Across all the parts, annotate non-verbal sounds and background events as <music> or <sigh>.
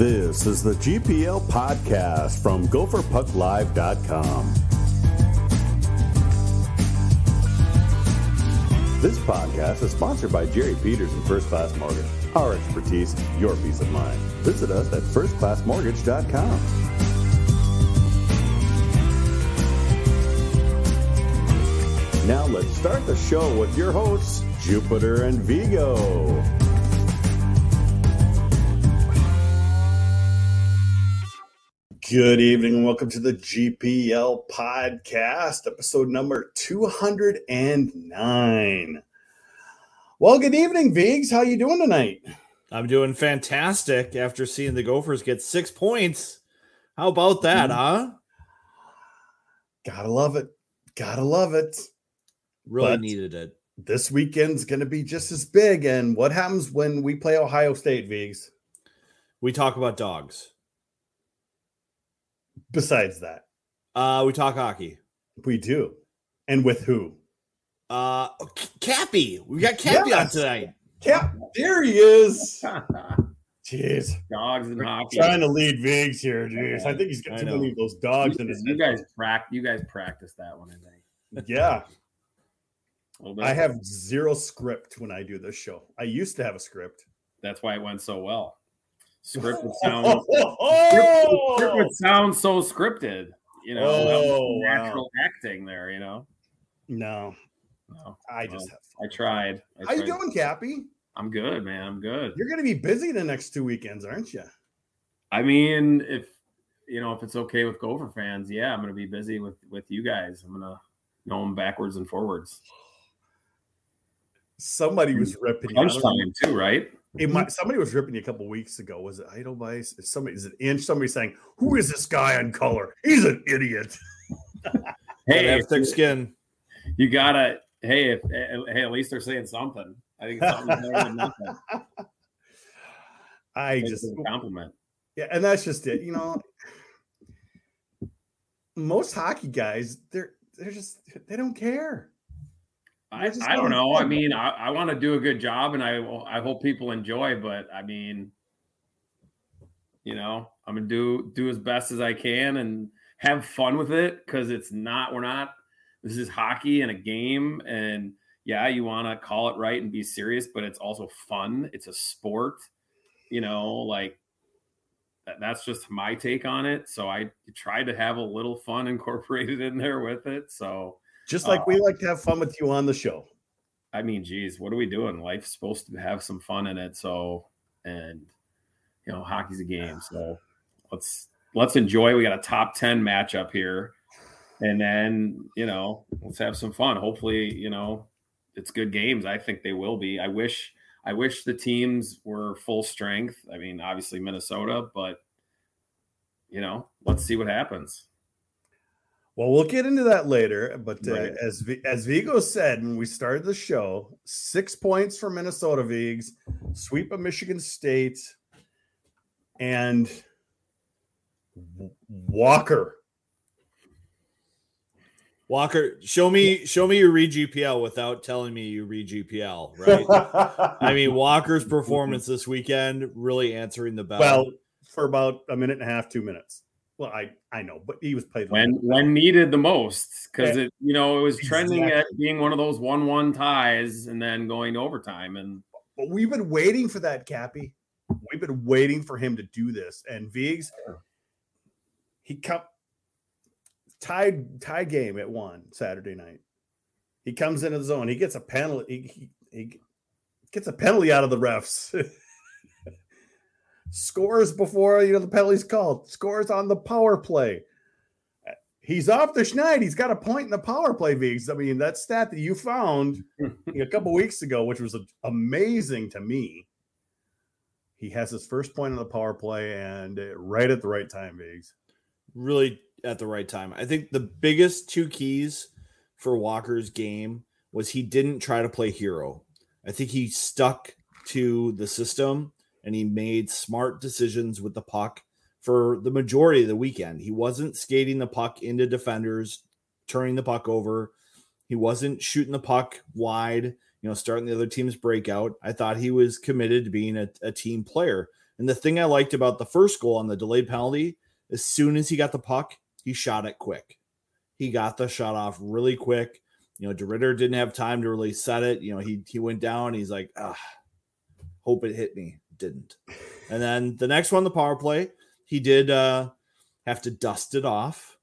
This is the GPL podcast from gopherpucklive.com. This podcast is sponsored by Jerry Peters and First Class Mortgage. Our expertise, your peace of mind. Visit us at firstclassmortgage.com. Now let's start the show with your hosts, Jupiter and Vigo. Good evening and welcome to the GPL podcast, episode number 209. Well, good evening, Vigs. How you doing tonight? I'm doing fantastic after seeing the Gophers get six points. How about that, Mm-hmm. huh? Gotta love it. Gotta love it. Really But- needed it. This weekend's gonna be just as big. And what happens when we play Ohio State, Vigs? We talk about dogs. Besides that, Uh, we talk hockey. we do. And with who? Uh, Cappy. We got Cappy on Yes. tonight. Yeah, there he is. <laughs> Jeez. dogs and hockey. Trying to lead Vigs here, jeez. I think he's got I too many of those dogs in his you guys practice. you guys practice that one, I think. Yeah. <laughs> A. I have zero script when I do this show. I used to have a script. that's why it went so well. Script would <laughs> sound script Oh, would sound so scripted, you know. Oh, wow. natural acting there, you know. no, No, I No. just have I tried. I How you doing, Cappy? I'm good, man. I'm good. You're going to be busy the next two weekends, aren't you? I mean, if you know, if it's okay with Gopher fans, yeah, I'm gonna be busy with with you guys. I'm gonna know them backwards and forwards. Somebody was ripping. Lunchtime too, right? It mm-hmm. might, somebody was ripping you a couple weeks ago. Was it Edelweiss? Is somebody is it Inch? Somebody saying, "Who is this guy on color? He's an idiot." <laughs> Hey, have thick skin. you gotta hey if eh, eh, hey at least they're saying something i think it's something better than nothing <laughs> I It's just a compliment yeah, and that's just it. You know, most hockey guys, they're they're just they don't care. I, I don't know. I mean i, I want to do a good job and i i hope people enjoy but i mean you know i'm gonna do do as best as i can and have fun with it because it's not we're not this is hockey and a game and yeah you want to call it right and be serious but it's also fun. It's a sport you know like that- that's just my take on it. So i tried to have a little fun <laughs> incorporated in there with it. So Just uh, like we like to have fun with you on the show. I mean, geez, what are we doing? Life's supposed to have some fun in it. So, and you know, hockey's a game. So let's let's enjoy. We got a top ten matchup here, and then you know, let's have some fun. Hopefully, you know, it's good games. I think they will be. I wish I wish the teams were full strength. I mean, obviously Minnesota, but you know, let's see what happens. Well, we'll get into that later. But uh, Right. as V- as Vigo said when we started the show, six points for Minnesota Vigs, sweep of Michigan State, and Walker. Walker, show me show me your read GPL without telling me you read GPL, right? <laughs> I mean, Walker's performance this weekend really answering the bell. well, for about a minute and a half, two minutes. Well, I I know, but he was played when when needed the most because Yeah. it you know it was trending at being one of those one one ties and then going to overtime and But we've been waiting for that, Cappy. We've been waiting for him to do this. And Viggs, he come tied tie game at one Saturday night. He comes into the zone. He gets a penalty. He, he, he gets a penalty out of the refs. <laughs> Scores before you know the penalty's called. Scores on the power play. He's off the schneid. He's got a point in the power play, Viggs. I mean, that stat that you found <laughs> a couple weeks ago, which was amazing to me. He has his first point on the power play and uh, right at the right time, Viggs. really at the right time. I think the biggest two keys for Walker's game was he didn't try to play hero. I think he stuck to the system and he made smart decisions with the puck for the majority of the weekend. He wasn't skating the puck into defenders, turning the puck over. He wasn't shooting the puck wide, you know, starting the other team's breakout. I thought he was committed to being a, a team player. And the thing I liked about the first goal on the delayed penalty, as soon as he got the puck, he shot it quick. He got the shot off really quick. You know, DeRidder didn't have time to really set it. You know, he he went down. He's like, ah, hope it hit me. Didn't. And then the next one, the power play, he did uh have to dust it off.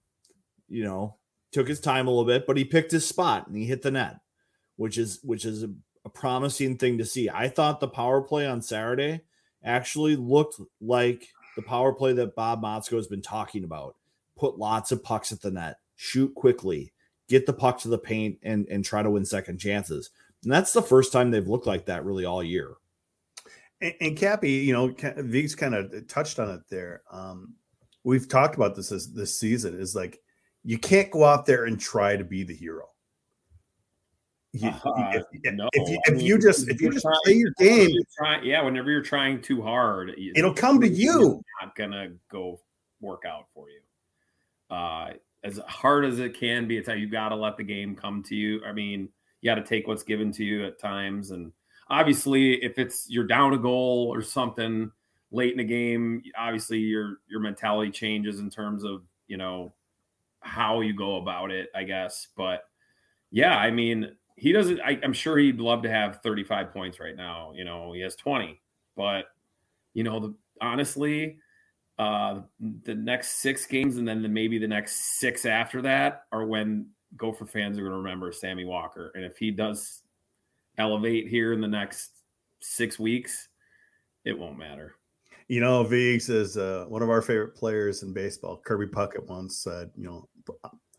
You know, took his time a little bit, but he picked his spot and he hit the net, which is which is a, a promising thing to see. I thought the power play on Saturday actually looked like the power play that Bob Motzko has been talking about. Put lots of pucks at the net, shoot quickly, get the puck to the paint, and and try to win second chances. And that's the first time they've looked like that really all year. And, and Cappy, you know, Vig's kind of touched on it there. Um, we've talked about this this, this season is like you can't go out there and try to be the hero. You, uh, if, no. if, you, if you just if you just trying, play your game, trying, yeah. Whenever you're trying too hard, it'll come to you. Not gonna go work out for you. Uh, as hard as it can be, it's how you got to let the game come to you. I mean, you got to take what's given to you at times, and obviously, if it's you're down a goal or something late in the game, obviously your your mentality changes in terms of you know how you go about it, I guess. But yeah, I mean, he doesn't. I, am sure he'd love to have 35 points right now. You know, he has 20, but you know, the honestly, uh, the next six games and then the, maybe the next six after that are when Gopher fans are going to remember Sammy Walker. And if he does elevate here in the next six weeks, it won't matter. You know, Viggs is uh, one of our favorite players in baseball. Kirby Puckett once said, "You know,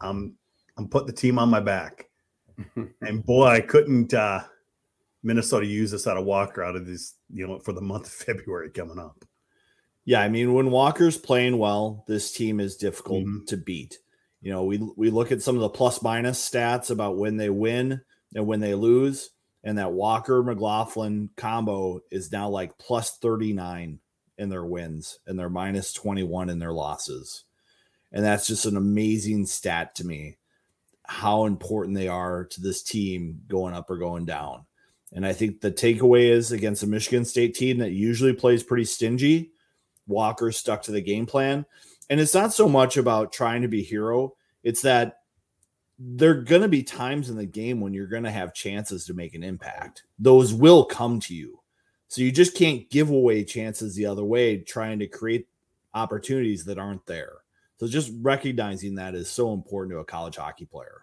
I'm I'm putting the team on my back," <laughs> and boy, I couldn't uh, Minnesota use this out of Walker out of this, you know, for the month of <laughs> February coming up. Yeah, I mean, when Walker's playing well, this team is difficult mm-hmm. to beat. You know, we we look at some of the plus minus stats about when they win and when they lose, and that Walker McLaughlin combo is now like plus 39 in their wins and they're minus 21 in their losses. And that's just an amazing stat to me how important they are to this team going up or going down. And I think the takeaway is against a Michigan State team that usually plays pretty stingy. Walker stuck to the game plan. And it's not so much about trying to be hero, it's that there are going to be times in the game when you're going to have chances to make an impact. Those will come to you. So you just can't give away chances the other way, trying to create opportunities that aren't there. So just recognizing that is so important to a college hockey player.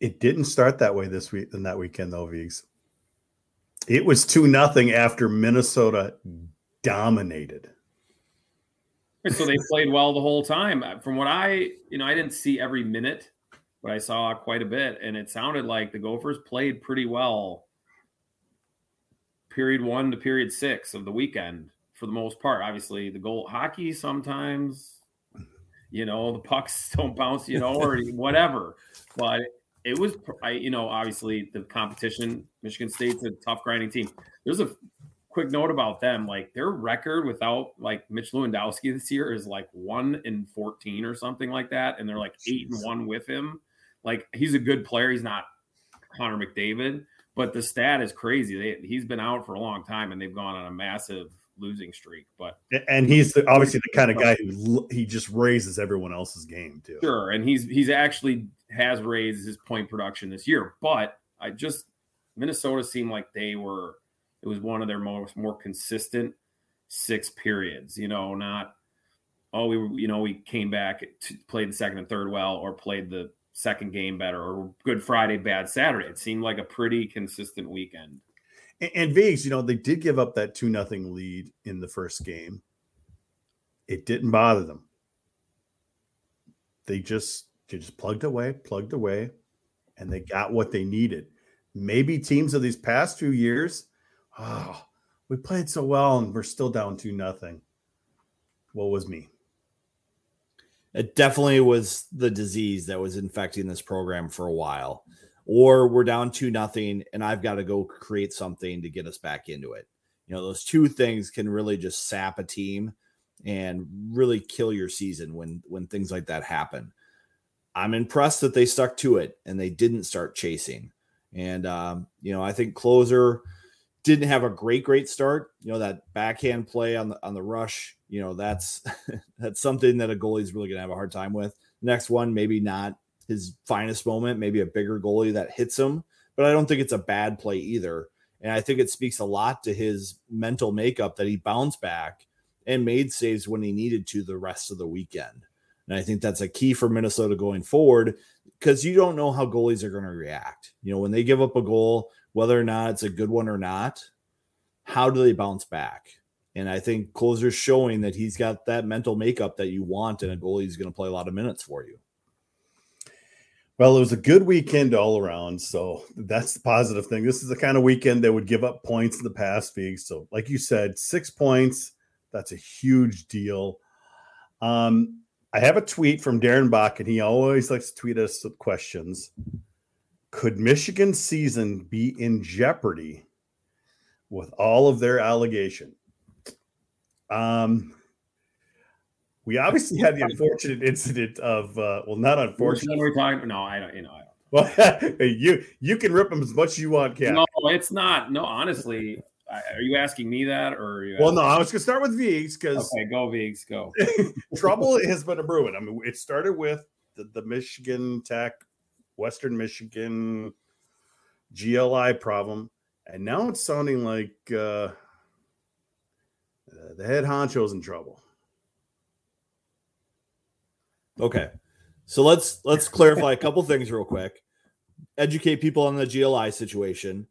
It didn't start that way this week in that weekend though, Vigs. It was two nothing after Minnesota dominated. So they played well the whole time. From what I, you know, I didn't see every minute, but I saw quite a bit, and it sounded like the Gophers played pretty well period one to period six of the weekend for the most part. Obviously, the goal hockey sometimes, you know, the pucks <laughs> don't bounce, you know, or whatever. But it was, I, you know, obviously the competition. Michigan State's a tough grinding team. There's a quick note about them. Like their record without like Mitch Lewandowski this year is like one in 14 or something like that. And they're like eight and one with him. Like he's a good player. He's not Connor McDavid, but the stat is crazy. They, he's been out for a long time, and they've gone on a massive losing streak. But and he's the, obviously the kind of guy who he just raises everyone else's game too. Sure, and he's he's actually has raised his point production this year. But I just Minnesota seemed like they were it was one of their most more consistent six periods. You know, not oh we you know we came back to play the second and third well or played the second game better or Good Friday, bad Saturday. It seemed like a pretty consistent weekend. And, and you know, they did give up that two nothing lead in the first game. It didn't bother them. They just they just plugged away, plugged away, and they got what they needed. Maybe teams of these past few years, oh, we played so well and we're still down two nothing. What was me? It definitely was the disease that was infecting this program for a while. Or we're down two nothing, and I've got to go create something to get us back into it. You know, those two things can really just sap a team and really kill your season when when things like that happen. I'm impressed that they stuck to it and they didn't start chasing. And um, you know, I think closer didn't have a great great start. You know that backhand play on the on the rush. You know that's <laughs> that's something that a goalie is really going to have a hard time with. Next one, maybe not his finest moment, maybe a bigger goalie that hits him, but I don't think it's a bad play either. And I think it speaks a lot to his mental makeup that he bounced back and made saves when he needed to the rest of the weekend. And I think that's a key for Minnesota going forward because you don't know how goalies are going to react. You know, when they give up a goal, whether or not it's a good one or not, how do they bounce back? And I think Closer's showing that he's got that mental makeup that you want, and a goalie is going to play a lot of minutes for you. Well, it was a good weekend all around. So that's the positive thing. This is the kind of weekend that would give up points in the past week. So, like you said, six points, that's a huge deal. Um, I have a tweet from Darren Bach, and he always likes to tweet us questions. Could Michigan's season be in jeopardy with all of their allegation? Um, we obviously had the unfortunate incident of uh, well, not unfortunate. We're talking. No, I don't. You know, I don't. Well, <laughs> you you can rip them as much as you want, Cap. No, it's not. No, honestly, are you asking me that, or well, no, I was going to start with Vigs because okay, go Vigs, go. <laughs> trouble has been a brewing. I mean, it started with the, the Michigan Tech, Western Michigan GLI problem, and now it's sounding like uh, uh, the head honcho's in trouble. Okay. So let's let's clarify a couple things real quick. Educate people on the GLI situation.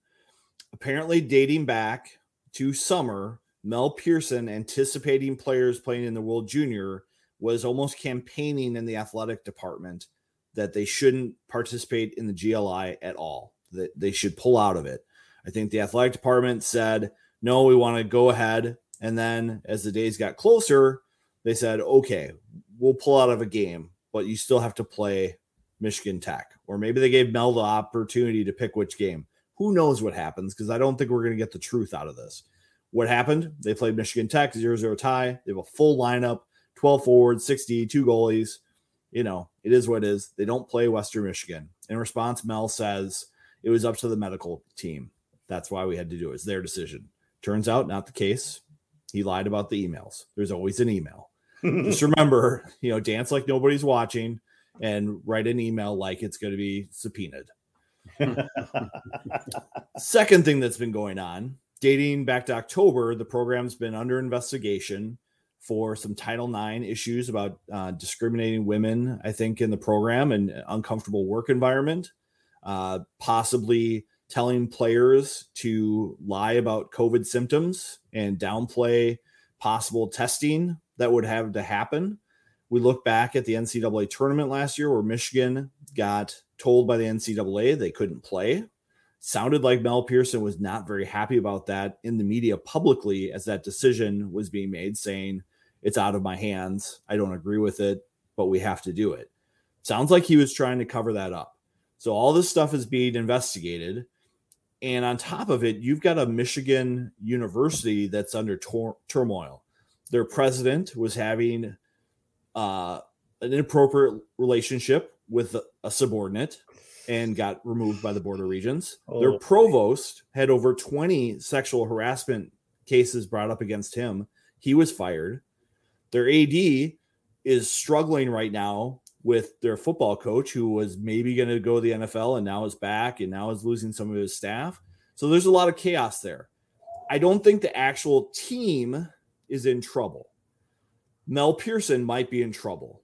Apparently dating back to summer, Mel Pearson anticipating players playing in the World Junior was almost campaigning in the athletic department that they shouldn't participate in the GLI at all. That they should pull out of it. I think the athletic department said, "No, we want to go ahead." And then as the days got closer, they said, "Okay, we'll pull out of a game, but you still have to play Michigan Tech. Or maybe they gave Mel the opportunity to pick which game. Who knows what happens? Because I don't think we're going to get the truth out of this. What happened? They played Michigan Tech 0 0 tie. They have a full lineup 12 forwards, 60, two goalies. You know, it is what it is. They don't play Western Michigan. In response, Mel says it was up to the medical team. That's why we had to do it. It's their decision. Turns out, not the case. He lied about the emails. There's always an email. <laughs> just remember, you know, dance like nobody's watching and write an email like it's going to be subpoenaed. <laughs> Second thing that's been going on, dating back to October, the program's been under investigation for some Title IX issues about uh, discriminating women, I think, in the program and uncomfortable work environment, uh, possibly telling players to lie about COVID symptoms and downplay possible testing that would have to happen. We look back at the NCAA tournament last year where Michigan got told by the NCAA they couldn't play. Sounded like Mel Pearson was not very happy about that in the media publicly as that decision was being made, saying, It's out of my hands. I don't agree with it, but we have to do it. Sounds like he was trying to cover that up. So all this stuff is being investigated. And on top of it, you've got a Michigan university that's under tor- turmoil their president was having uh, an inappropriate relationship with a subordinate and got removed by the Board of Regents. Oh, their provost had over 20 sexual harassment cases brought up against him. He was fired. Their AD is struggling right now with their football coach, who was maybe going to go to the NFL and now is back and now is losing some of his staff. So there's a lot of chaos there. I don't think the actual team is in trouble. Mel Pearson might be in trouble.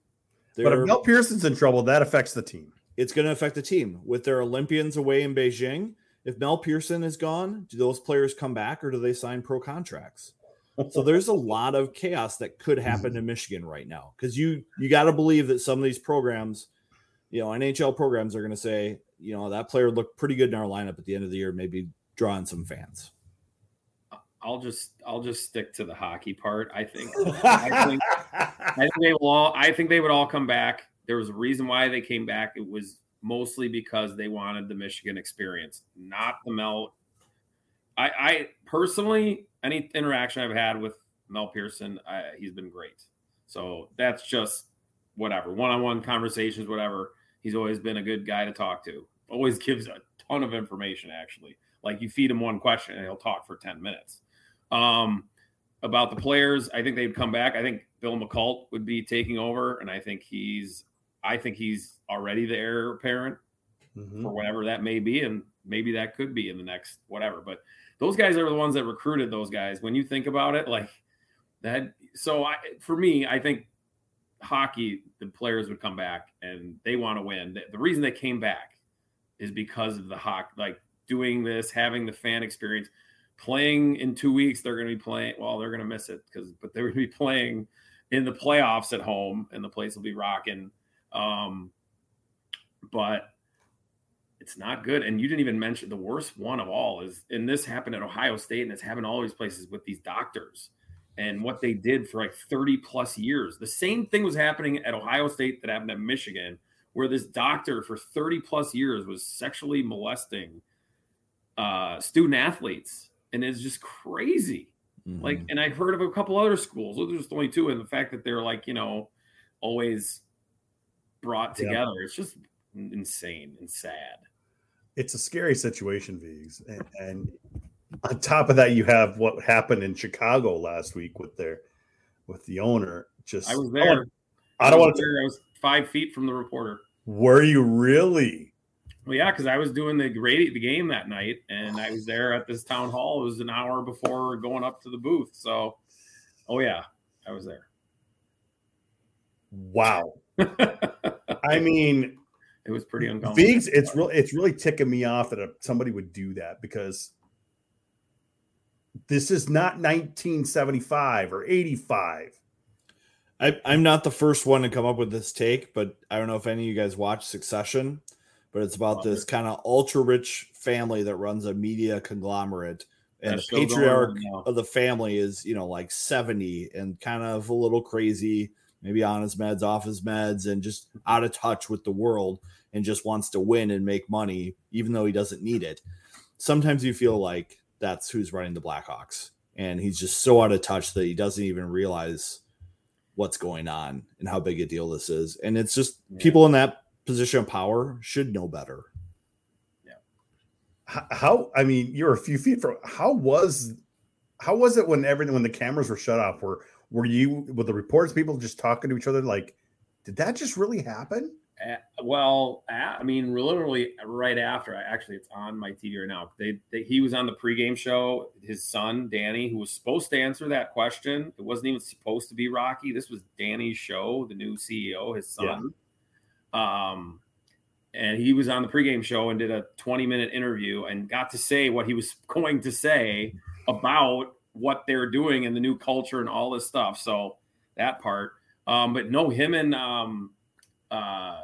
They're, but if Mel Pearson's in trouble, that affects the team. It's going to affect the team with their Olympians away in Beijing. If Mel Pearson is gone, do those players come back or do they sign pro contracts? So there's a lot of chaos that could happen mm-hmm. in Michigan right now because you you got to believe that some of these programs, you know, NHL programs are going to say, you know, that player looked pretty good in our lineup at the end of the year, maybe drawing some fans. I'll just I'll just stick to the hockey part. I think I <laughs> think, I think they will all I think they would all come back. There was a reason why they came back. It was mostly because they wanted the Michigan experience, not the melt. I, I personally, any interaction I've had with Mel Pearson, I, he's been great. So that's just whatever one-on-one conversations, whatever. He's always been a good guy to talk to. Always <laughs> gives a ton of information, actually. Like you feed him one question and he'll talk for 10 minutes. Um, about the players, I think they'd come back. I think Bill Muckalt would be taking over, and I think he's I think he's already the heir apparent mm-hmm. for whatever that may be, and maybe that could be in the next whatever. But those guys are the ones that recruited those guys. When you think about it, like that. So I, for me, I think hockey, the players would come back and they want to win. The, reason they came back is because of the hockey, like doing this, having the fan experience. Playing in two weeks, they're going to be playing. Well, they're going to miss it because, but they're going to be playing in the playoffs at home, and the place will be rocking. Um, but it's not good. And you didn't even mention the worst one of all is, and this happened at Ohio State, and it's happened all these places with these doctors and what they did for like 30 plus years. The same thing was happening at Ohio State that happened at Michigan, where this doctor for 30 plus years was sexually molesting uh, student athletes. And it's just crazy. Mm-hmm. Like, and I heard of a couple other schools, those are just only two, and the fact that they're like, you know, always brought together. Yeah. It's just insane and sad. It's a scary situation, Vigs. And, and on top of that, you have what happened in Chicago last week with their with the owner. Just I was there. I, don't want to. I was five feet from the reporter. Were you really? Well, yeah, because I was doing the radio the game that night, and I was there at this town hall. It was an hour before going up to the booth. So, oh yeah, I was there. Wow. <laughs> I mean, it was pretty uncomfortable. Viggs, it's real. It's really ticking me off that somebody would do that because this is not 1975 or 85. I, I'm not the first one to come up with this take, but I don't know if any of you guys watch Succession, but it's about this kind of ultra rich family that runs a media conglomerate. And the patriarch of the family is, you know, like 70 and kind of a little crazy, maybe on his meds, off his meds, and just out of touch with the world and just wants to win and make money, even though he doesn't need it. Sometimes you feel like that's who's running the Blackhawks. And he's just so out of touch that he doesn't even realize what's going on and how big a deal this is. And it's just yeah. people in that position of power should know better. Yeah. How, I mean, you're a few feet from how was how was it when everything when the cameras were shut off? Were were you with the reports people just talking to each other like, did that just really happen? Well, I mean, literally right after, I actually, it's on my TV right now. They, they, he was on the pregame show. His son, Danny, who was supposed to answer that question, it wasn't even supposed to be Rocky. This was Danny's show, the new CEO, his son. Yeah. Um, and he was on the pregame show and did a 20 minute interview and got to say what he was <laughs> going to say about what they're doing and the new culture and all this stuff. So that part. Um, but no, him and um, uh,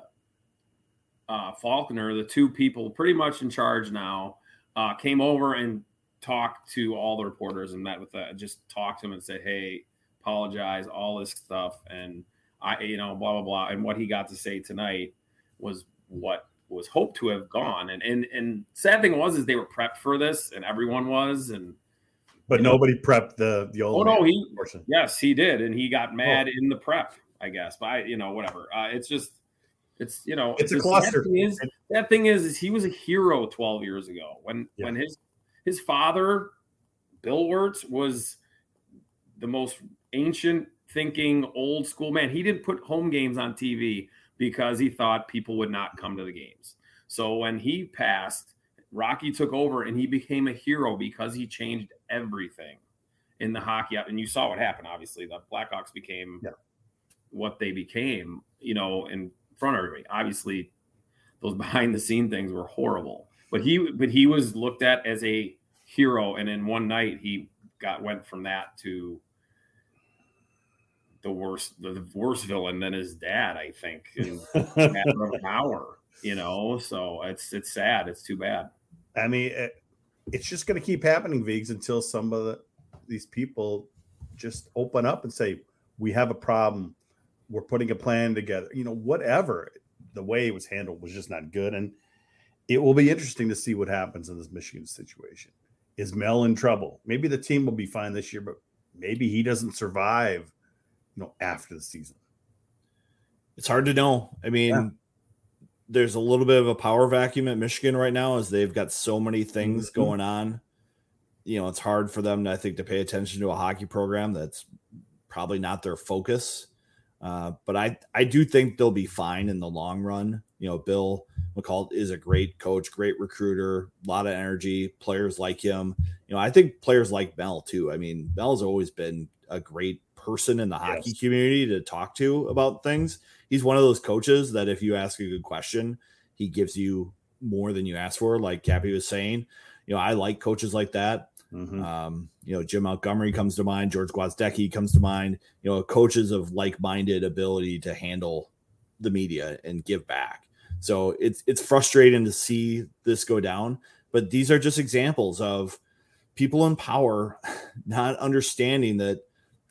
uh, Faulkner, the two people pretty much in charge now, uh, came over and talked to all the reporters and met with that. Just talked to him and said, "Hey, apologize, all this stuff," and I, you know, blah blah blah. And what he got to say tonight was what was hoped to have gone. And and and sad thing was is they were prepped for this, and everyone was, and but nobody know, prepped the the old. Oh no, he portion. yes he did, and he got mad oh. in the prep. I guess, but I, you know, whatever. Uh, it's just it's you know, it's a cluster. That thing, is, that thing is, is he was a hero 12 years ago when yeah. when his his father, Bill Wirtz, was the most ancient thinking old school man. He didn't put home games on TV because he thought people would not come to the games. So when he passed, Rocky took over and he became a hero because he changed everything in the hockey. And you saw what happened. Obviously, the Blackhawks became yeah. What they became. You know, in front of everybody. Obviously, those <laughs> behind the scene things were horrible. But he but he was looked at as a hero, and in one night he got went from that to the worst the worst villain than his dad, I think, in a <laughs> matter of an hour. You know, so it's it's sad. It's too bad. I mean, it, it's just going to keep happening, Vigs, until some of the, these people just open up and say, "We have a problem we're putting a plan together. You know, whatever. The way it was handled was just not good, and it will be interesting to see what happens in this Michigan situation. Is Mel in trouble? Maybe the team will be fine this year, but maybe he doesn't survive. You know, after the season, it's hard to know. I mean, yeah. there's a little bit of a power vacuum at Michigan right now as they've got so many things mm-hmm. going on. You know, it's hard for them, I think, to pay attention to a hockey program that's probably not their focus. Uh, but I, I do think they'll be fine in the long run. You know, Bill Muckalt is a great coach, great recruiter, a lot of energy. Players like him. You know, I think players like Mel too. I mean, Mel's always been a great person in the hockey community to talk to about things. He's one of those coaches that if you ask a good question, he gives you more than you ask for. Like Cappy was saying, you know, I like coaches like that. Mm-hmm. Um, you know, Jim Montgomery comes to mind, George Gwozdecky comes to mind, you know, coaches of like-minded ability to handle the media and give back. So it's it's frustrating to see this go down, but these are just examples of people in power <laughs> not understanding that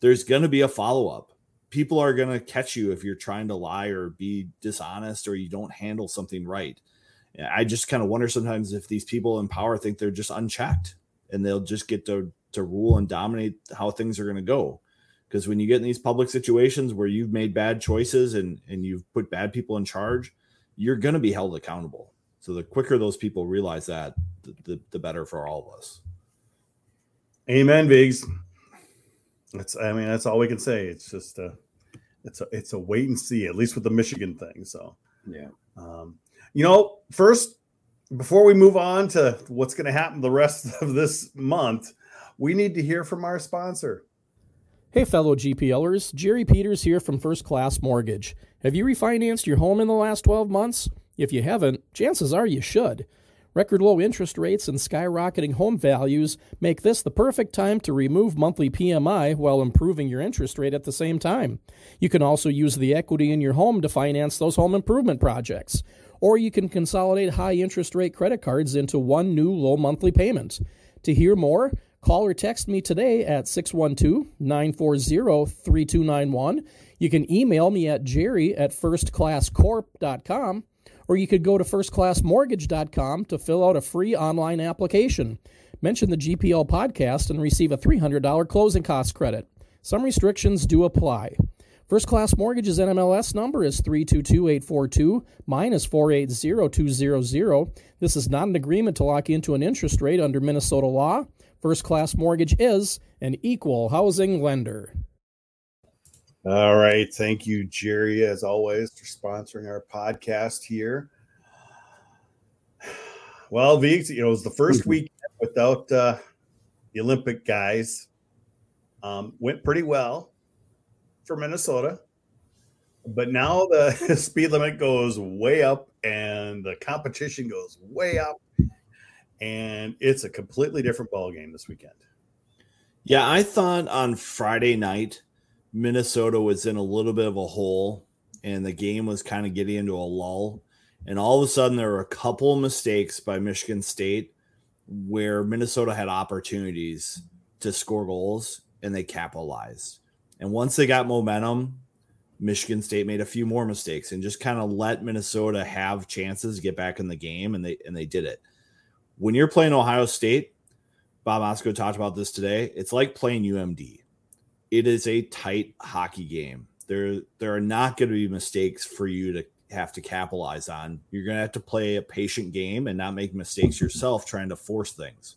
there's going to be a follow-up. People are going to catch you if you're trying to lie or be dishonest or you don't handle something right. I just kind of wonder sometimes if these people in power think they're just unchecked and they'll just get to to rule and dominate how things are going to go. Because when you get in these public situations where you've made bad choices and and you've put bad people in charge, you're going to be held accountable. So the quicker those people realize that, the, the, the better for all of us. Amen, Viggs. That's I mean that's all we can say. It's just a it's a it's a wait and see at least with the Michigan thing. So yeah, um, you know, first before we move on to what's going to happen the rest of this month, we need to hear from our sponsor. Hey, fellow GPLers, Jerry Peters here from First Class Mortgage. Have you refinanced your home in the last 12 months? If you haven't, chances are you should. Record low interest rates and skyrocketing home values make this the perfect time to remove monthly PMI while improving your interest rate at the same time. You can also use the equity in your home to finance those home improvement projects or you can consolidate high interest rate credit cards into one new low monthly payment. To hear more, call or text me today at 612 940 3291. You can email me at jerry at firstclasscorp.com, or you could go to firstclassmortgage.com to fill out a free online application. Mention the GPL podcast and receive a $300 closing cost credit. Some restrictions do apply. First Class Mortgage's NMLS number is 322842 minus 480200. This is not an agreement to lock into an interest rate under Minnesota law. First Class Mortgage is an equal housing lender. All right. Thank you, Jerry, as always, for sponsoring our podcast here. Well, Viggs, you know, it was the first mm-hmm. week without uh, the Olympic guys. Um, went pretty well for Minnesota. But now the <laughs> speed limit goes way up and the competition goes way up. And it's a completely different ball game this weekend. Yeah, I thought on Friday night Minnesota was in a little bit of a hole and the game was kind of getting into a lull. And all of a sudden there were a couple mistakes by Michigan State where Minnesota had opportunities to score goals and they capitalized. And once they got momentum, Michigan State made a few more mistakes and just kind of let Minnesota have chances to get back in the game, and they and they did it. When you're playing Ohio State, Bob Motzko talked about this today. It's like playing UMD. It is a tight hockey game. There there are not going to be mistakes for you to have to capitalize on. You're going to have to play a patient game and not make mistakes yourself trying to force things.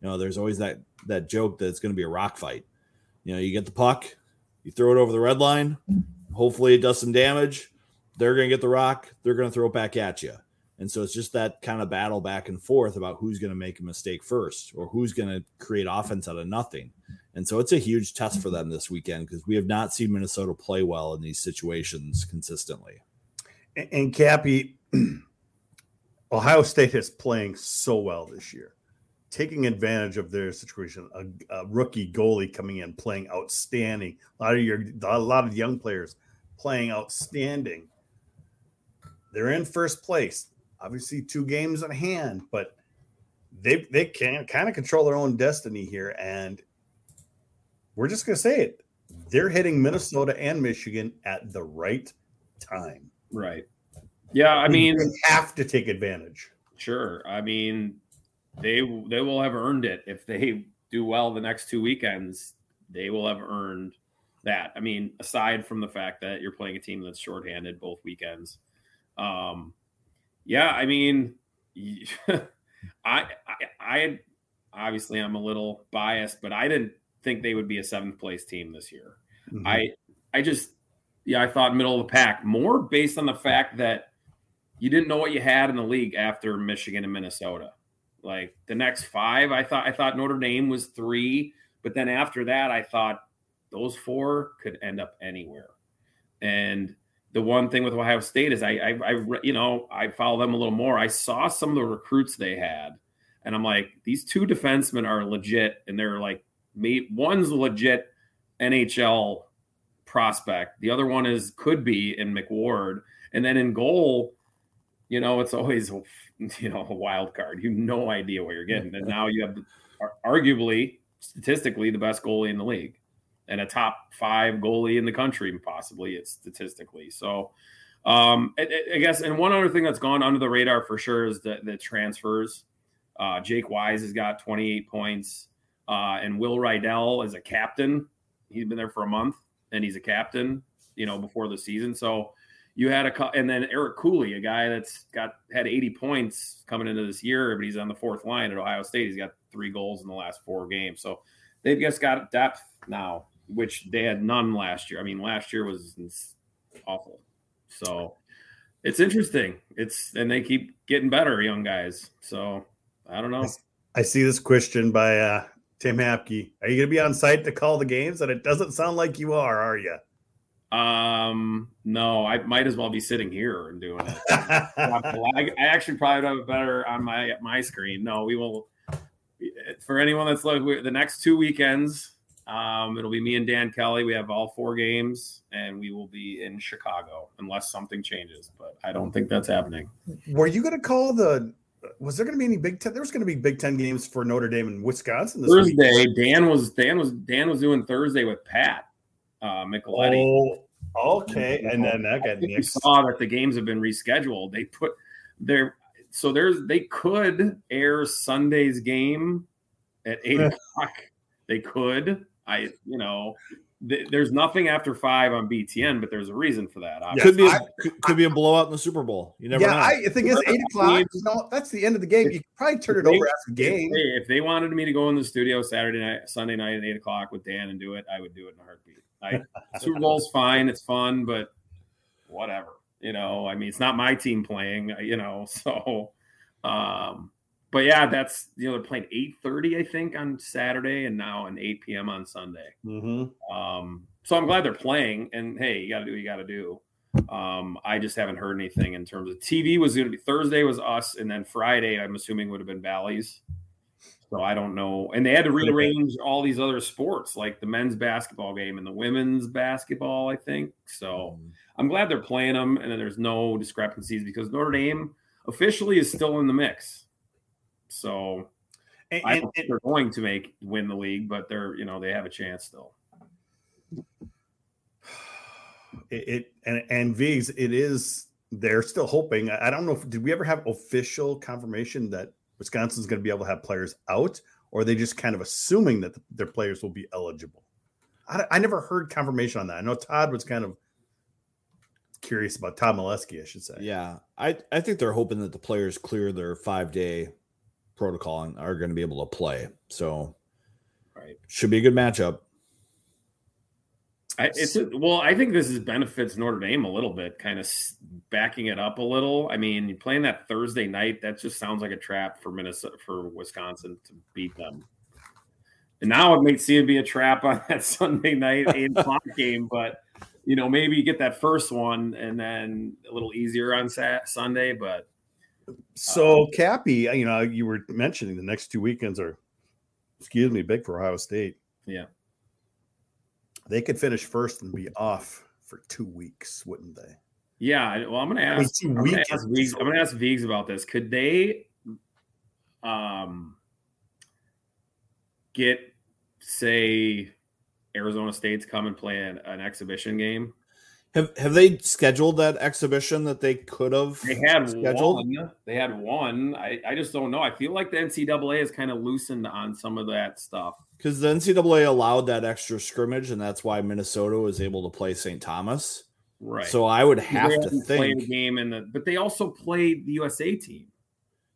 You know, there's always that that joke that it's going to be a rock fight. You know, you get the puck, you throw it over the red line. Hopefully, it does some damage. They're going to get the rock. They're going to throw it back at you. And so it's just that kind of battle back and forth about who's going to make a mistake first or who's going to create offense out of nothing. And so it's a huge test for them this weekend because we have not seen Minnesota play well in these situations consistently. And, and Cappy, <clears throat> Ohio State is playing so well this year taking advantage of their situation. A, a, rookie goalie coming in playing outstanding. A lot of your a lot of young players playing outstanding. They're in first place. Obviously, two games in hand, but they they can kind of control their own destiny here. And we're just gonna say it. They're hitting Minnesota and Michigan at the right time. Right. Yeah, I mean, have to take advantage. Sure. I mean, they they will have earned it if they do well the next two weekends. They will have earned that. I mean, aside from the fact that you're playing a team that's shorthanded both weekends, um, Yeah, I mean, <laughs> I, I, I, obviously I'm a little biased, but I didn't think they would be a seventh place team this year. Mm-hmm. I, I just, yeah, I thought middle of the pack more based on the fact that you didn't know what you had in the league after Michigan and Minnesota. Like the next five, I thought I thought Notre Dame was three, but then after that, I thought those four could end up anywhere. And the one thing with Ohio State is I, I, I, you know, I follow them a little more. I saw some of the recruits they had, and I'm like, these two defensemen are legit, and they're like, me, one's legit NHL prospect, the other one is could be in McWard, and then in goal, you know, it's always <laughs> you know a wild card. You have no idea what you're getting, and now you have arguably statistically the best goalie in the league and a top five goalie in the country, possibly it's statistically. So, um, I, I, guess, and one other thing that's gone under the radar for sure is the, the transfers. Uh, Jake Wise has got 28 points, uh, and Will Rydell is a captain. He's been there for a month, and he's a captain. You know, before the season, so you had a and then Eric Cooley, a guy that's got had 80 points coming into this year, but he's on the fourth line at Ohio State. He's got three goals in the last four games, so they've just got depth now which they had none last year. I mean, last year was awful. So it's interesting. It's and they keep getting better, young guys. So I don't know. I see this question by uh, Tim Hapke. Are you going to be on site to call the games? And it doesn't sound like you are, are you? Um, no, I might as well be sitting here and doing it. <laughs> I, I actually probably have it better on my my screen. No, we will. For anyone that's like the next two weekends, um, it'll be me and Dan Kelly. We have all four games, and we will be in Chicago unless something changes. But I don't think that's happening. Were you going to call the? Was there going to be any Big Ten? There was going to be Big Ten games for Notre Dame and Wisconsin this Thursday. Week. Dan was Dan was Dan was doing Thursday with Pat uh, Micheletti. Oh, okay. And then that got you saw that the games have been rescheduled. They put their so there's they could air Sunday's game at eight o'clock. They could. I, you know, th- there's nothing after five on BTN, but there's a reason for that. Could be a, could, could, be a blowout in the Super Bowl. You never yeah, know. I think it's eight o'clock. You know, that's the end of the game. You probably turn it over after the game. If they wanted me to go in the studio Saturday night, Sunday night at eight o'clock with Dan and do it, I would do it in a heartbeat. I, <laughs> Super Bowl's fine. It's fun, but whatever. You know, I mean, it's not my team playing, you know, <laughs> so um but yeah, that's you know they're playing eight thirty, I think, on Saturday, and now an eight p.m. on Sunday. Mm-hmm. Um, so I'm glad they're playing. And hey, you got to do what you got to do. Um, I just haven't heard anything in terms of TV. Was going to be Thursday was us, and then Friday, I'm assuming would have been Bally's. So I don't know. And they had to rearrange all these other sports, like the men's basketball game and the women's basketball. I think so. Mm-hmm. I'm glad they're playing them, and then there's no discrepancies because Notre Dame officially is still in the mix. So and, I don't think they're going to make win the league, but they're you know they have a chance still. <sighs> It, it and and Vigs, it is they're still hoping. I don't know if did we ever have official confirmation that Wisconsin's going to be able to have players out, or are they just kind of assuming that the, their players will be eligible? I, I never heard confirmation on that. I know Todd was kind of curious about Todd Milewski, I should say. Yeah, I I think they're hoping that the players clear their five day protocol and are going to be able to play. So, right, should be a good matchup. I, it's well, I think this is benefits Notre Dame a little bit, kind of backing it up a little. I mean, playing that Thursday night, that just sounds like a trap for Minnesota for Wisconsin to beat them. And now it may seem to be a trap on <laughs> that Sunday night eight o'clock <laughs> game, but you know maybe you get that first one and then a little easier on Sat- Sunday. But so, um, Cappy, you know, you were mentioning the next two weekends are, excuse me, big for Ohio State. Yeah. They could finish first and be off for two weeks, wouldn't they? Yeah. Well, I'm going to ask. I'm going to ask, Viggs, I'm going to ask Viggs about this. Could they, um, get say Arizona State's come and play an, an exhibition game have have they scheduled that exhibition that they could have? They had scheduled. One. They had one. I, I just don't know. I feel like the NCAA has kind of loosened on some of that stuff because the NCAA allowed that extra scrimmage, and that's why Minnesota was able to play St. Thomas. Right. So I would have to haven't played a think, game in the, but they also played the USA team.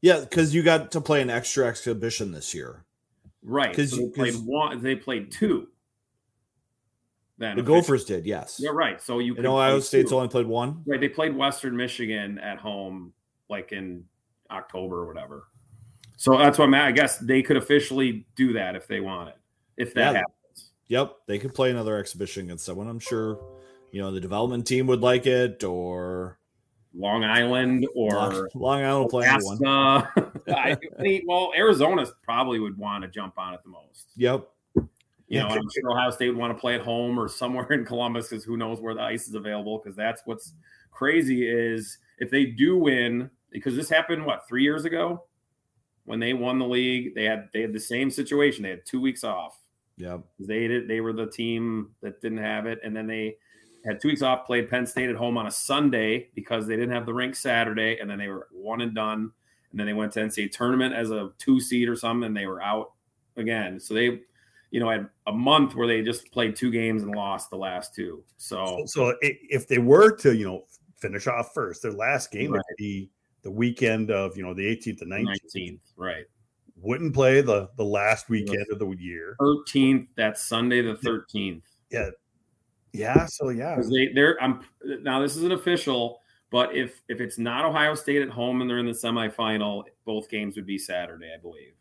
yeah, because you got to play an extra exhibition this year. Right. 'Cause so you- they played one. They played two. Then The officially. Gophers did, yes. Yeah, right. So you could Ohio State's two. only played one. right. They played Western Michigan at home, like in October or whatever. So that's what I'm at. I guess they could officially do that if they wanted, if that Yeah. happens. Yep, they could play another exhibition against someone. I'm sure, you know, the development team would like it, or Long Island or Long, Long Island play one. <laughs> I think, well, Arizona probably would want to jump on it the most. Yep. You know, I'm sure Ohio State would want to play at home or somewhere in Columbus because who knows where the ice is available. Because that's what's crazy is if they do win, because this happened what three years ago when they won the league, they had they had the same situation. They had two weeks off. Yep. They did they were the team that didn't have it, and then they had two weeks off, played Penn State at home on a Sunday because they didn't have the rink Saturday, and then they were one and done. And then they went to NCAA tournament as a two seed or something, and they were out again. So they, you know, had a month where they just played two games and lost the last two. So So i- if they were to, you know, finish off first, their last game Right. would be the weekend of, you know, the 18th and 19th. nineteenth, right? Wouldn't play the the last weekend of the year. Thirteenth, that's Sunday the thirteenth. Yeah. Yeah, so yeah. they they're I'm now this isn't official, but if if it's not Ohio State at home and they're in the semifinal, both games would be Saturday, I believe.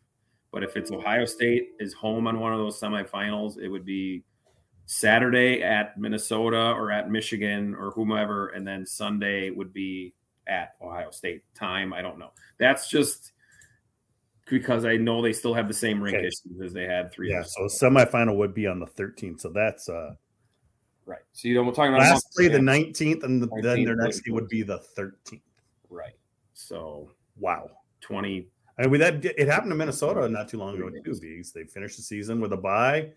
But if it's mm. Ohio State is home on one of those semifinals, it would be Saturday at Minnesota or at Michigan or whomever, and then Sunday would be at Ohio State time. I don't know. That's just because I know they still have the same rink Okay. issues as they had three Yeah. So ago. semifinal would be on the 13th. So that's uh right. So you know we're talking about last play the and a half. 19th, and the, then 19th, their next game would be the 13th. right. So Wow. 20 I mean that it happened to Minnesota not too long ago too. Because they finished the season with a bye,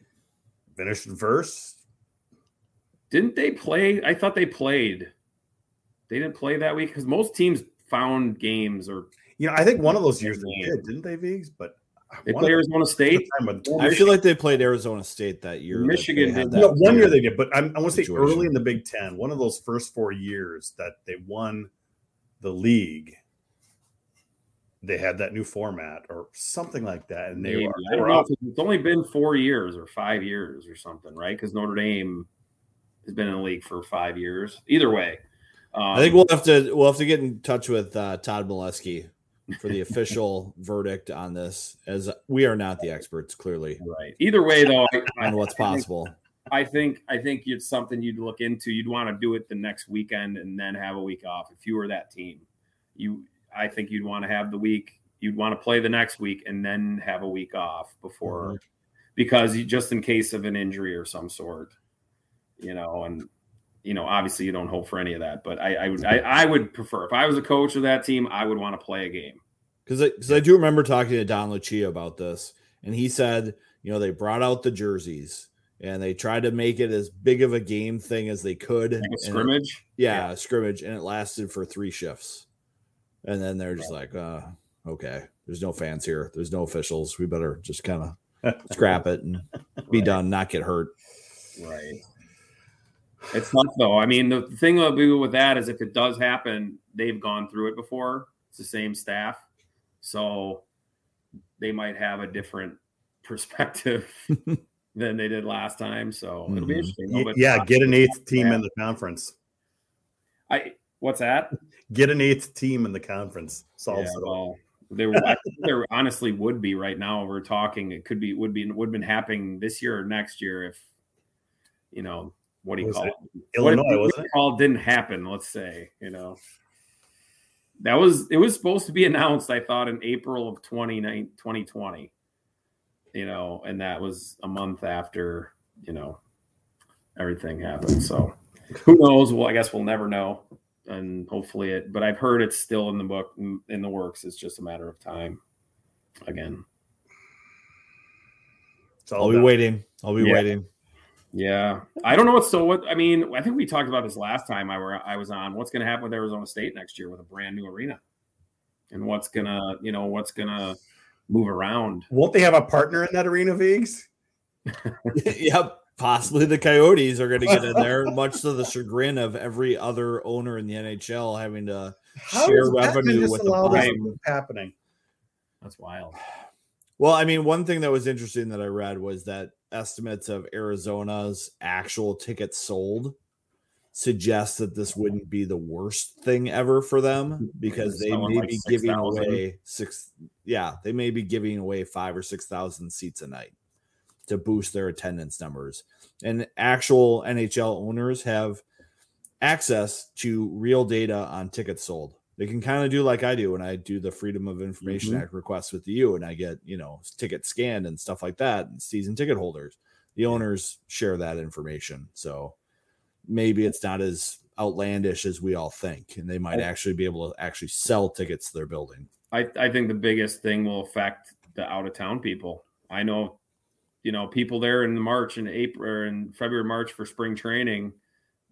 finished first. Didn't they play? I thought they played. They didn't play that week because most teams found games or You know, I think one of those years they did, didn't they, Vigs? But they one play Arizona State. time I feel like they played Arizona State that year. Michigan had did. that No, one year they did, but I'm, I want to say early in the Big Ten, one of those first four years that they won the league, they had that new format or something like that, and they Maybe. were, I they don't were know up. it's only been four years or five years or something, right? Because Notre Dame has been in the league for five years. Either way, um, I think we'll have to we'll have to get in touch with uh, Todd Molesky for the <laughs> official verdict on this, as we are not the experts clearly right. Either way, though, I, on what's possible. I think I think it's something you'd look into. You'd want to do it the next weekend and then have a week off. If you were that team, you I think you'd want to have the week. You'd want to play the next week and then have a week off before, because you, just in case of an injury or some sort, you know. And you know, obviously, you don't hope for any of that. But I I would I, I would prefer if I was a coach of that team, I would want to play a game. Because I, 'cause I do remember talking to Don Lucia about this, and he said, you know, they brought out the jerseys and they tried to make it as big of a game thing as they could. Like and it- scrimmage. yeah, a scrimmage, and it lasted for three shifts. And then they're just like, uh, okay, there's no fans here. There's no officials. We better just kind of scrap it and be <laughs> Right. done, not get hurt. Right. It's tough though. I mean, the thing with that is if it does happen, they've gone through it before. It's the same staff, so they might have a different <laughs> perspective <laughs> than they did last time. So it'll be mm-hmm. interesting. though, yeah, get an eighth team in the conference. I what's that? Get an eighth team in the conference. Solves Yeah, it all. well, there, I think there honestly would be right now. We're talking. It could be would be would have been happening this year or next year if you know what do you Was call it it? Illinois, what, wasn't it? Call didn't happen. Let's say you know that was it was supposed to be announced. I thought in April of 29 2020. You know, and that was a month after you know everything happened. So who knows? Well, I guess we'll never know. And hopefully it, but I've heard it's still in the book, in the works. It's just a matter of time. Again, It's all I'll be done. waiting. I'll be Yeah. waiting. Yeah. I don't know what's so. What I mean, I think we talked about this last time I were I was on. What's going to happen with Arizona State next year with a brand new arena, and what's gonna you know what's gonna move around? Won't they have a partner in that arena, Vigs? <laughs> yep. possibly the Coyotes are going to get in there, <laughs> much to the chagrin of every other owner in the NHL having to How share does Bettman revenue just with the allow this prime. from happening. That's wild. Well, I mean, one thing that was interesting that I read was that estimates of Arizona's actual tickets sold suggest that this wouldn't be the worst thing ever for them because they Selling may like be giving 6,000. away six yeah, they may be giving away 5 or 6,000 seats a night to boost their attendance numbers. And actual NHL owners have access to real data on tickets sold. They can kind of do like I do when I do the Freedom of Information Mhm. Act requests with you, and I get you know ticket scanned and stuff like that. And season ticket holders, the owners share that information, so maybe it's not as outlandish as we all think, and they might actually be able to actually sell tickets to their building. I, I think the biggest thing will affect the out of town people. I know, you know, people there in March and April in February, March for spring training,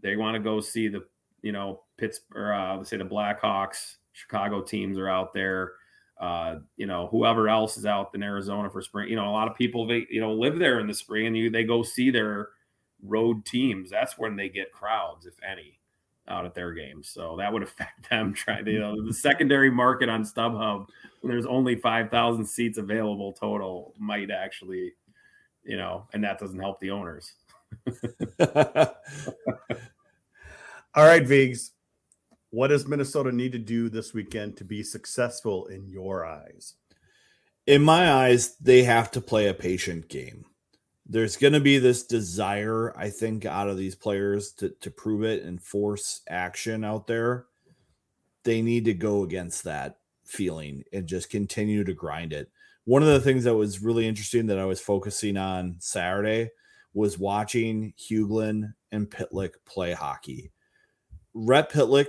they want to go see the, you know, Pittsburgh, uh, let's say the Blackhawks, Chicago teams are out there. Uh, you know, whoever else is out in Arizona for spring, you know, a lot of people they you know live there in the spring and you they go see their road teams. That's when they get crowds, if any, out at their games. So that would affect <laughs> them trying to, you know, the secondary market on StubHub when there's only 5,000 seats available total might actually, you know, and that doesn't help the owners. <laughs> <laughs> All right, Vigs. What does Minnesota need to do this weekend to be successful in your eyes? in my eyes, they have to play a patient game. There's going to be this desire, I think, out of these players to, to prove it and force action out there. They need to go against that feeling and just continue to grind it. One of the things that was really interesting that I was focusing on Saturday was watching Huglin and Pitlick play hockey. Rhett Pitlick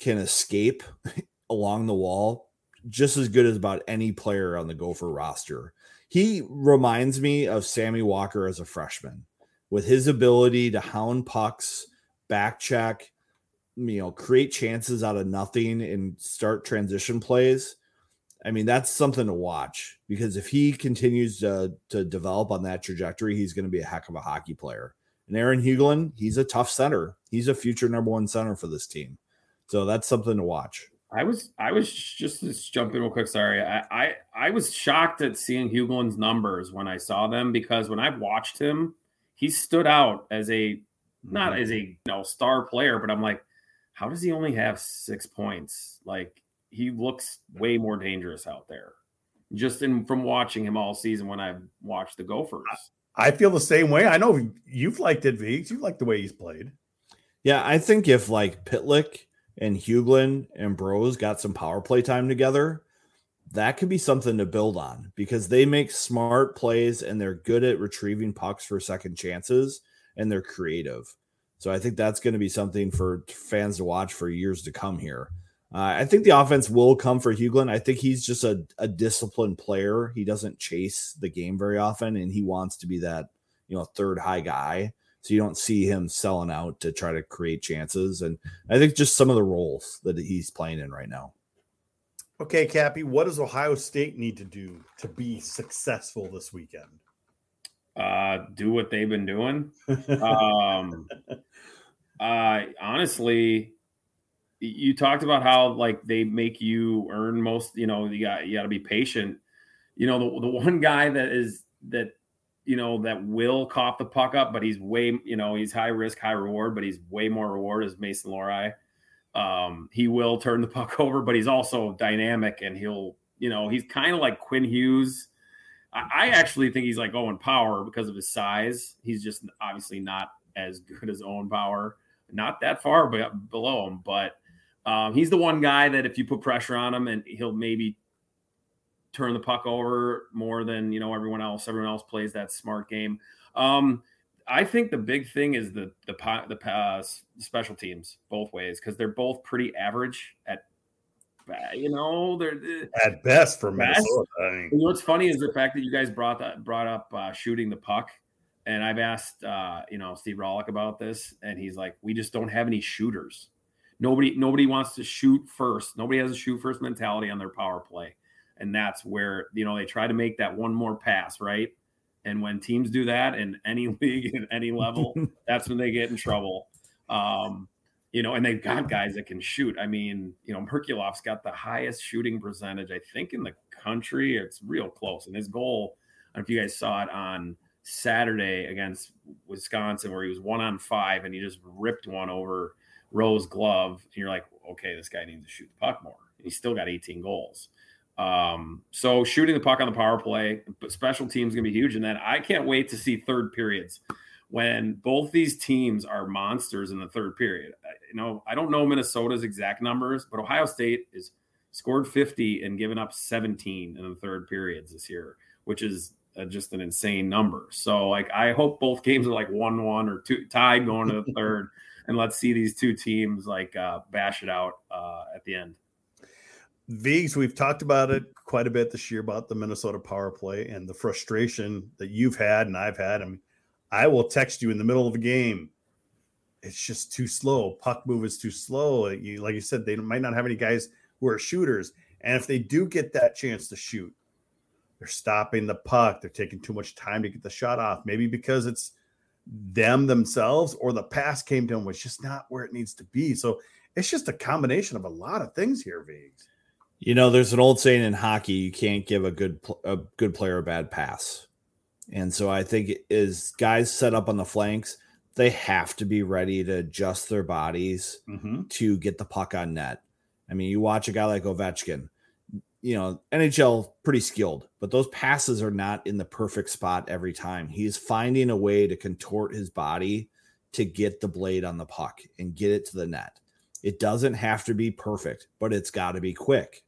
can escape <laughs> along the wall just as good as about any player on the Gopher roster. He reminds me of Sammy Walker as a freshman with his ability to hound pucks, back check, you know, create chances out of nothing and start transition plays. I mean, that's something to watch because if he continues to, to develop on that trajectory, he's going to be a heck of a hockey player. And Aaron Huglin, he's a tough center. He's a future number one center for this team. So that's something to watch. I was I was just to jump in real quick. Sorry, I I, I was shocked at seeing Huglin's numbers when I saw them because when I've watched him, he stood out as a not mm-hmm. as a you know star player, but I'm like, how does he only have six points? Like he looks way more dangerous out there. Just in from watching him all season when I've watched the Gophers. I feel the same way. I know you've liked it, Vigs. You like the way he's played. Yeah, I think if like Pitlick and Huglin and Broz got some power play time together, that could be something to build on because they make smart plays and they're good at retrieving pucks for second chances and they're creative. So I think that's going to be something for fans to watch for years to come here. Uh, I think the offense will come for Huglin. I think he's just a, a disciplined player. He doesn't chase the game very often and he wants to be that, you know, third high guy. So you don't see him selling out to try to create chances. And I think just some of the roles that he's playing in right now. Okay, Cappy, what does Ohio State need to do to be successful this weekend? Uh do what they've been doing. <laughs> um uh honestly you talked about how like they make you earn most you know you got you got to be patient. You know the, the one guy that is that you know that will cough the puck up but he's way you know he's high risk high reward but he's way more reward is mason Lohrei. um he will turn the <laughs> puck over but he's also dynamic and he'll you know he's kind of like quinn hughes. I, I actually think he's like owen power because of his size. He's just obviously not as good as owen power. Not that far below him but um, he's the one guy that if you put pressure on him and he'll maybe turn the puck over more than you know everyone else. Everyone else plays that smart game. Um, I think the big thing is the the the uh, special teams both ways because they're both pretty average at you know they're at best for best. Minnesota. I mean, what's funny is the fact that you guys brought that brought up uh, shooting the puck, and I've asked uh, you know Steve Rohlik about this, and he's like, we just don't have any shooters. Nobody nobody wants to shoot first. Nobody has a shoot first mentality on their power play, and that's where you know they try to make that one more pass right, And when teams do that in any <laughs> league, in any level, <laughs> that's when they get in trouble. Um, you know, and they've got guys that can shoot. I mean, you know, Merkulov's got the highest shooting percentage, I think, in the country. It's real close. And his goal, I don't know if you guys saw it on Saturday against Wisconsin, where he was one on five and he just ripped one over Rowe's glove. And you're like, okay, this guy needs to shoot the puck more. He's still got 18 goals. Um, so shooting the puck on the power play, but special teams gonna be huge. And then I can't wait to see third periods when both these teams are monsters in the third period. You know, I don't know Minnesota's exact numbers, but Ohio State is scored 50 and given up 17 in the third periods this year, which is uh, just an insane number. So, like, I hope both games are like one-one or two tied going to the <laughs> third, and let's see these two teams like uh, bash it out uh, at the end. Vigs, we've talked about it quite a bit this year about the Minnesota power play and the frustration that you've had and I've had. I mean, I will text you in the middle of a game. It's just too slow. Puck move is too slow. You, like you said, they might not have any guys who are shooters. And if they do get that chance to shoot, they're stopping the puck. They're taking too much time to get the shot off. Maybe because it's them themselves or the pass came to him was just not where it needs to be. So it's just a combination of a lot of things here, Vigs. You know, there's an old saying in hockey: you can't give a good a good player a bad pass. And so I think is guys set up on the flanks, they have to be ready to adjust their bodies mm-hmm. to get the puck on net. I mean, you watch a guy like Ovechkin, you know, NHL pretty skilled, but those passes are not in the perfect spot every time. He's finding a way to contort his body to get the blade on the puck and get it to the net. It doesn't have to be perfect, but it's got to be quick.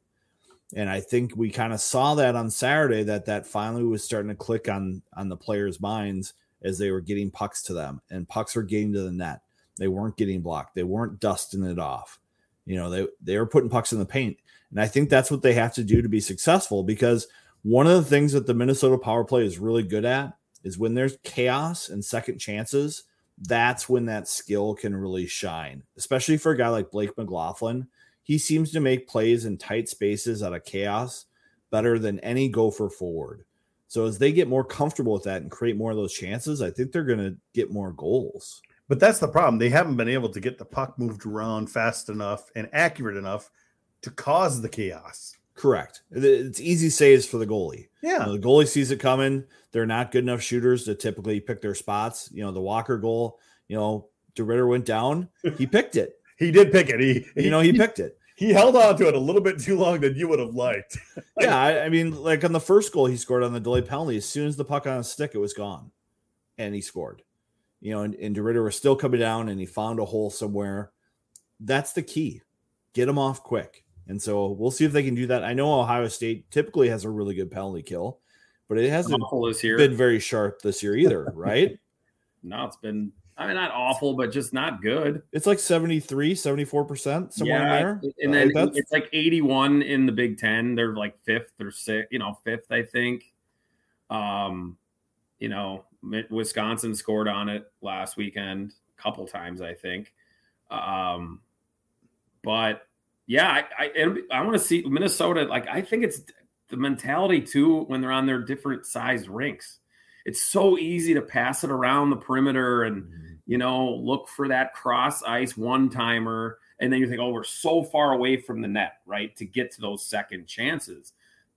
And I think we kind of saw that on Saturday that that finally was starting to click on on the players' minds as they were getting pucks to them and pucks were getting to the net. They weren't getting blocked. They weren't dusting it off. You know, they they were putting pucks in the paint. And I think that's what they have to do to be successful because one of the things that the Minnesota power play is really good at is when there's chaos and second chances, that's when that skill can really shine, especially for a guy like Blake McLaughlin he seems to make plays in tight spaces out of chaos better than any gopher forward. So as they get more comfortable with that and create more of those chances, I think they're going to get more goals. But that's the problem. They haven't been able to get the puck moved around fast enough and accurate enough to cause the chaos. Correct. It's easy saves for the goalie. Yeah. You know, the goalie sees it coming. They're not good enough shooters to typically pick their spots. You know, the Walker goal, you know, DeRidder went down. He <laughs> picked it. he did pick it. He, he you know, he picked it he held on to it a little bit too long than you would have liked. <laughs> yeah, I, I, mean, like on the first goal he scored on the delayed penalty, as soon as the puck on his stick, it was gone, and he scored. You know, and, and DeRidder was still coming down, and he found a hole somewhere. That's the key. Get him off quick. And so we'll see if they can do that. I know Ohio State typically has a really good penalty kill, but it hasn't been very sharp this year either, <laughs> right? no, it's been I mean, not awful, but just not good. It's like 73, 74%, somewhere yeah, there. And then uh, it's like 81 in the Big Ten. They're like fifth or sixth, you know, fifth, I think. Um, you know, Wisconsin scored on it last weekend a couple times, I think. Um, but yeah, I I, I want to see Minnesota. Like, I think it's the mentality too when they're on their different size rinks. It's so easy to pass it around the perimeter and mm-hmm you know, look for that cross ice one timer. And then you think, oh, we're so far away from the net, right? To get to those second chances.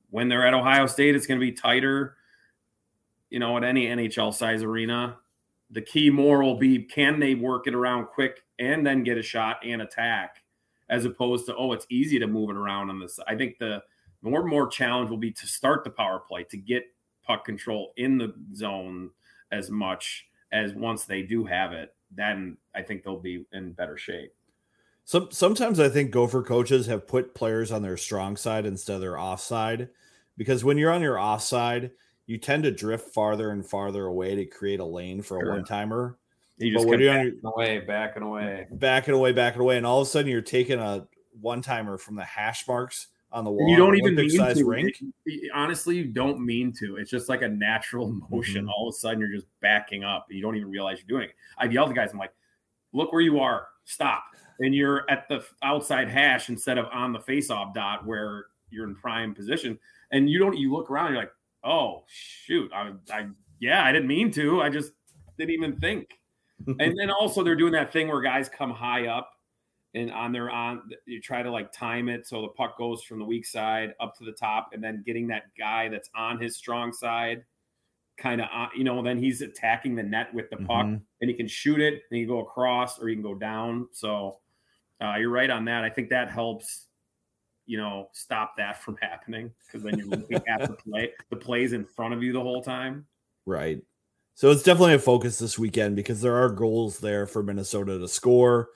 When they're at Ohio State, it's going to be tighter, you know, at any NHL size arena. The key more will be can they work it around quick and then get a shot and attack, as opposed to, oh, it's easy to move it around on this. I think the more and more challenge will be to start the power play, to get puck control in the zone as much as once they do have it, then I think they'll be in better shape. Some sometimes I think Gopher coaches have put players on their strong side instead of their offside, because when you're on your offside, you tend to drift farther and farther away to create a lane for a one timer. You just kept backing your, away, backing away, backing away, backing away, and all of a sudden you're taking a one timer from the hash marks on the wall. You don't even mean to. Rink. honestly, you don't mean to. It's just like a natural <laughs> motion. Mm-hmm. All of a sudden, you're just backing up. You don't even realize you're doing it. I yell at guys. I'm like, "Look where you are. Stop!" And you're at the outside hash instead of on the face-off dot where you're in prime position. And you don't. You look around. You're like, "Oh shoot! I, I yeah, I didn't mean to. I just didn't even think. And <laughs> then also they're doing that thing where guys come high up and on their on you try to like time it so the puck goes from the weak side up to the top and then getting that guy that's on his strong side kind of uh, you know then he's attacking the net with the puck Mhm. and he can shoot it and he can go across or he can go down so uh, you're right on that i think that helps you know stop that <laughs> from happening because then you're looking at the <laughs> play the plays in front of you the whole time Right. So it's definitely a focus this weekend because there are goals there for Minnesota to score.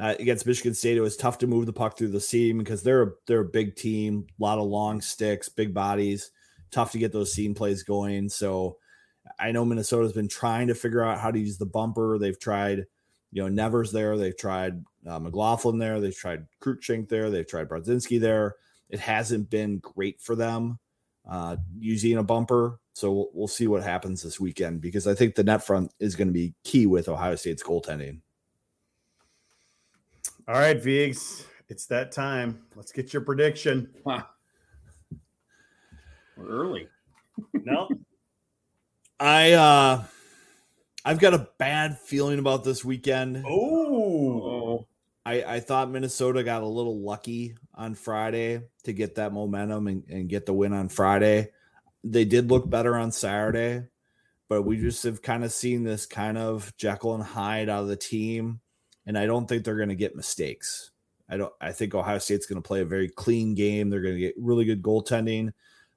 Uh, against Michigan State, it was tough to move the puck through the seam because they're a, they're a big team, a lot of long sticks, big bodies, tough to get those seam plays going. So I know Minnesota's been trying to figure out how to use the bumper. They've tried, you know, Nevers there, they've tried uh, McLaughlin there, they've tried Krutschink there, they've tried Brodzinski there. It hasn't been great for them uh, using a bumper. So we'll, we'll see what happens this weekend because I think the net front is going to be key with Ohio State's goaltending. All right, Viggs, it's that time. Let's get your prediction. Huh. We're early <laughs> No, I uh I've got a bad feeling about this weekend. oh, oh I, I thought Minnesota got a little lucky on Friday to get that momentum and, and get the win on Friday. They did look better on Saturday, but we just have kind of seen this kind of Jekyll and Hyde out of the team. And I don't think they're going to get mistakes. I don't I think Ohio State's going to play a very clean game. They're going to get really good goaltending.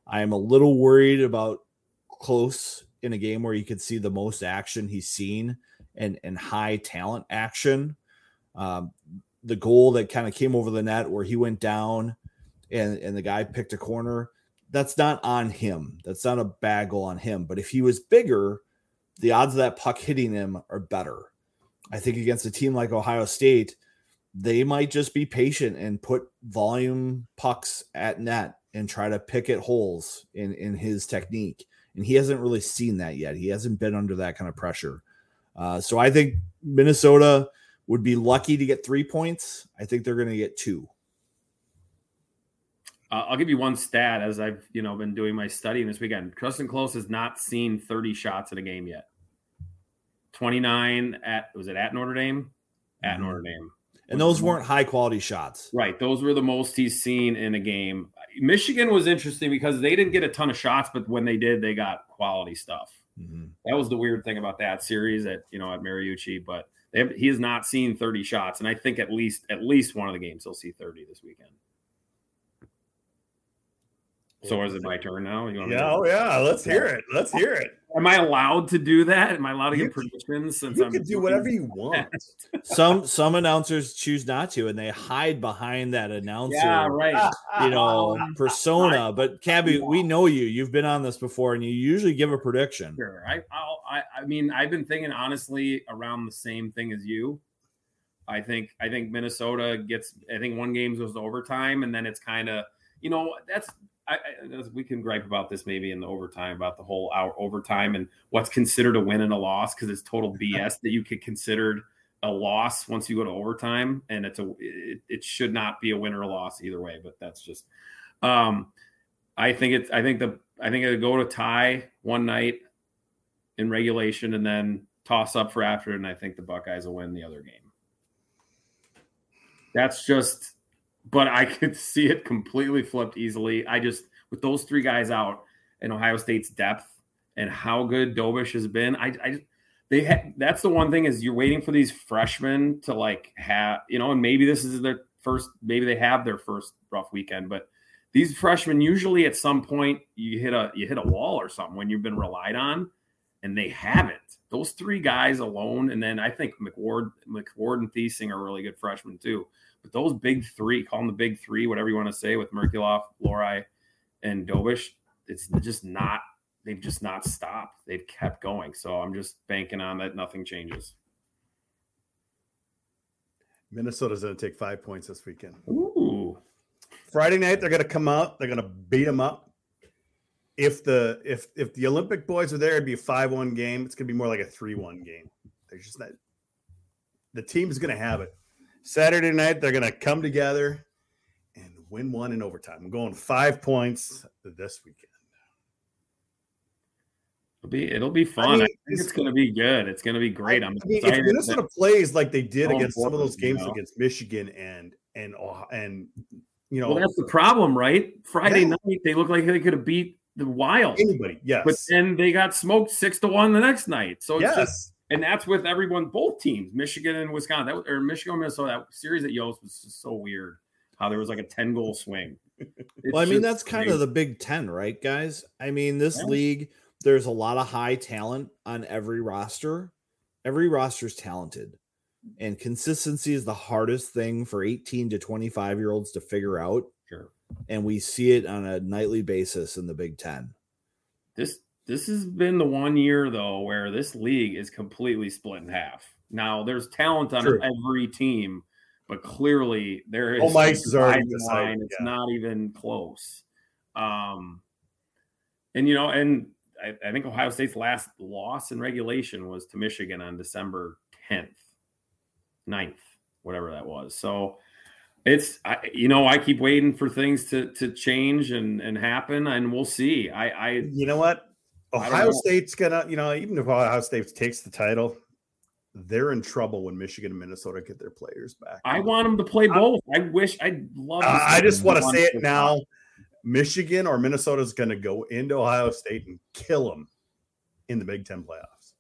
I am a little worried about close in a game where you could see the most action he's seen and and high talent action. Um, the goal that kind of came over the net where he went down and and the guy picked a corner that's not on him. That's not a bad goal on him. But if he was bigger the odds of that puck hitting him are better. I think against a team like ohio state they might just be patient and put volume pucks at net and try to pick at holes in in his technique. And he hasn't really seen that yet. He hasn't been under that kind of pressure. Uh, so i think minnesota would be lucky to get three points. I think they're going to get two. Uh, I'll give you one stat as I've you know been doing my studying this weekend. Justen Close has not seen 30 shots in a game yet. 29 at was it at Notre Dame? At Mhm. Notre Dame. And those weren't high quality shots. Right. Those were the most he's seen in a game. Michigan was interesting because they didn't get a ton of shots, but when they did, they got quality stuff. Mhm. That was the weird thing about that series at you know at Mariucci, but have, he has not seen 30 shots, and I think at least at least one of the games he'll see 30 this weekend. So is it my turn now? You want me to- yeah, oh yeah. Let's hear it. Let's hear it. Am I allowed to do that? Am I allowed to You get can- predictions since You I'm can do whatever you want. <laughs> Some some announcers choose not to, and they hide behind that announcer, Yeah, right. you know, persona. <laughs> But Cappy, we know you. You've been on this before, and you usually give a prediction. Sure. I, I'll, I I mean I've been thinking honestly around the same thing as you. I think I think Minnesota gets I think one game goes to overtime and then it's kind of you know that's I, I, we can gripe about this maybe in the overtime about the whole hour overtime and what's considered a win and a loss because it's total <laughs> BS that you could consider a loss once you go to overtime and it's a it, it should not be a win or a loss either way but that's just um I think it's I think the I think it'll go to tie one night in regulation and then toss up for after and I think the Buckeyes will win the other game. That's just but I could <laughs> see it completely flipped easily. I just with those three guys out and Ohio State's depth and how good Dobeš has been, I, I they ha- that's the one thing is you're waiting for these freshmen to like have you know, and maybe this is their first, maybe they have their first rough weekend, but these freshmen usually at some point you hit a you hit a wall or something when you've been relied on, and they haven't. Those three guys alone, and then I think McWard, McWard and Thiesing are really good freshmen too. But those big three, call them the big three, whatever you want to say, with Merkulov, Lohrei, and Dobeš, it's just not. They've just not stopped. They've kept going. So I'm just banking on that nothing changes. Minnesota's going to take five points this weekend. Ooh, Friday night, they're going to come out. They're going to beat them up. If the if if the Olympic boys are there, it'd be a five one game. It's going to be more like a three one game. They're just not. The team's going to have it. Saturday night, they're going to come together and win one in overtime. I'm going five points this weekend. It'll be it'll be fun. I, mean, think it's it's- going to be good. It's going to be great. I I'm mean, if excited. Minnesota plays like they did so against some of those important, you games know? against Michigan and and and you know well, that's the problem, right? Friday Yeah. night they look like they could have beat the Wild, anybody, yes, but then they got smoked six to one the next night. So it's yes, just and that's with everyone, both teams, Michigan and Wisconsin, that was, or Michigan, Minnesota. That series at Yost was just so weird. How there was like a ten goal swing. <laughs> Well, I mean, that's kind of the Big Ten, right, guys? I mean, this Yeah. league, there's a lot of high talent on every roster. Every roster is talented, and consistency is the hardest thing for 18 to 25 year olds to figure out. Sure. And we see it on a nightly basis in the Big Ten. this this has been the one year though where this league is completely split in half. Now there's talent on True. every team, but clearly there is Oh, Mike's is already decided. It's yeah. not even close. Um, and you know, and I, I think Ohio State's last loss in regulation was to Michigan on December 10th, 9th, whatever that was. So it's I, you know I keep waiting for things to to change and and happen, and we'll see. I I you know what? I Ohio. State's gonna, you know, even if Ohio State takes the title, they're in trouble when Michigan and Minnesota get their players back. I want them to play both. I wish I'd love. Uh, I just want to say it now. Michigan or Minnesota is going to go into Ohio State and kill them in the Big Ten playoffs.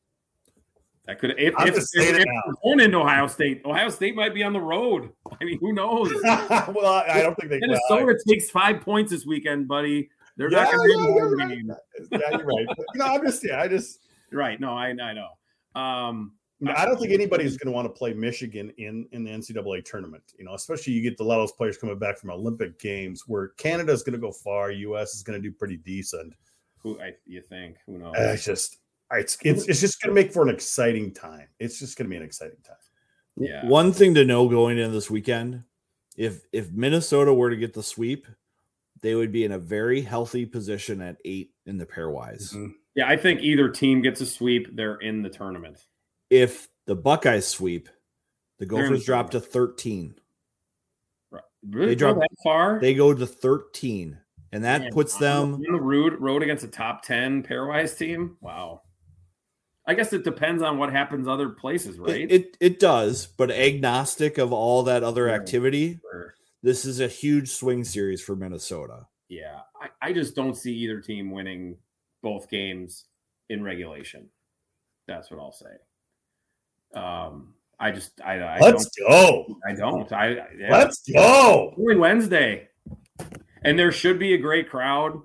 That could if, I'm if, if, if going into Ohio State. Ohio State might be on the road. I mean, who knows? <laughs> well, I, I don't think they. I- Minnesota takes five points this weekend, buddy. They're Yeah, not going to yeah, in the you're home right. game. <laughs> yeah, you're right. But, you know, I'm just yeah, I just Right? No, I I know. Um, I don't think anybody's going to want to play Michigan in in the NCAA tournament. You know, especially you get a lot of those players coming back from Olympic games where Canada's going to go far, U.S. is going to do pretty decent. who I you think? Who knows? Uh, it's just it's it's, it's just going to make for an exciting time. It's just going to be an exciting time. Yeah. One thing to know going into this weekend, if if Minnesota were to get the sweep, they would be in a very healthy position at eight in the pairwise. Mhm. yeah, I think either team gets a sweep. They're in the tournament. If the Buckeyes sweep, the They're the Gophers drop to 13. Right? Really They go drop- that far. They go to 13, and that Man, puts them the- on the road road against a top ten pairwise team. Wow. I guess it depends on what happens other places, right? It, it it does, but agnostic of all that other activity, Or- this is a huge swing series for Minnesota. yeah, I, I just don't see either team winning both games in regulation. That's what I'll say. Um, I just I, I Let's don't go. I don't I I- yeah. Let's go. Only Wednesday, and there should be a great crowd.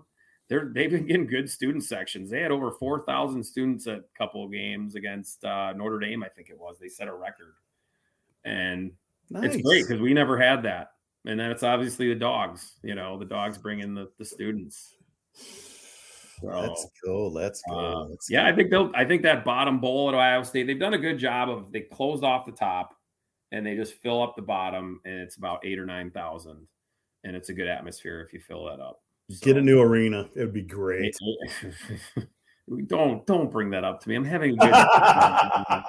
They're they've been getting good student sections. They had over four thousand students at a couple of games against uh, Notre Dame. I think it was. They set a record, and Nice. it's great because we never had that. And then it's obviously the dogs. You know, the dogs bring in the the students. So, Let's go. Let's go. uh, Let's yeah, I think they'll. I think that bottom bowl at Ohio State, they've done a good job of they closed off the top, and they just fill up the bottom, and it's about eight or nine thousand, and it's a good atmosphere if you fill that up. Get a new arena. It would be great. <laughs> don't don't bring that up to me. I'm having a good. <laughs> time.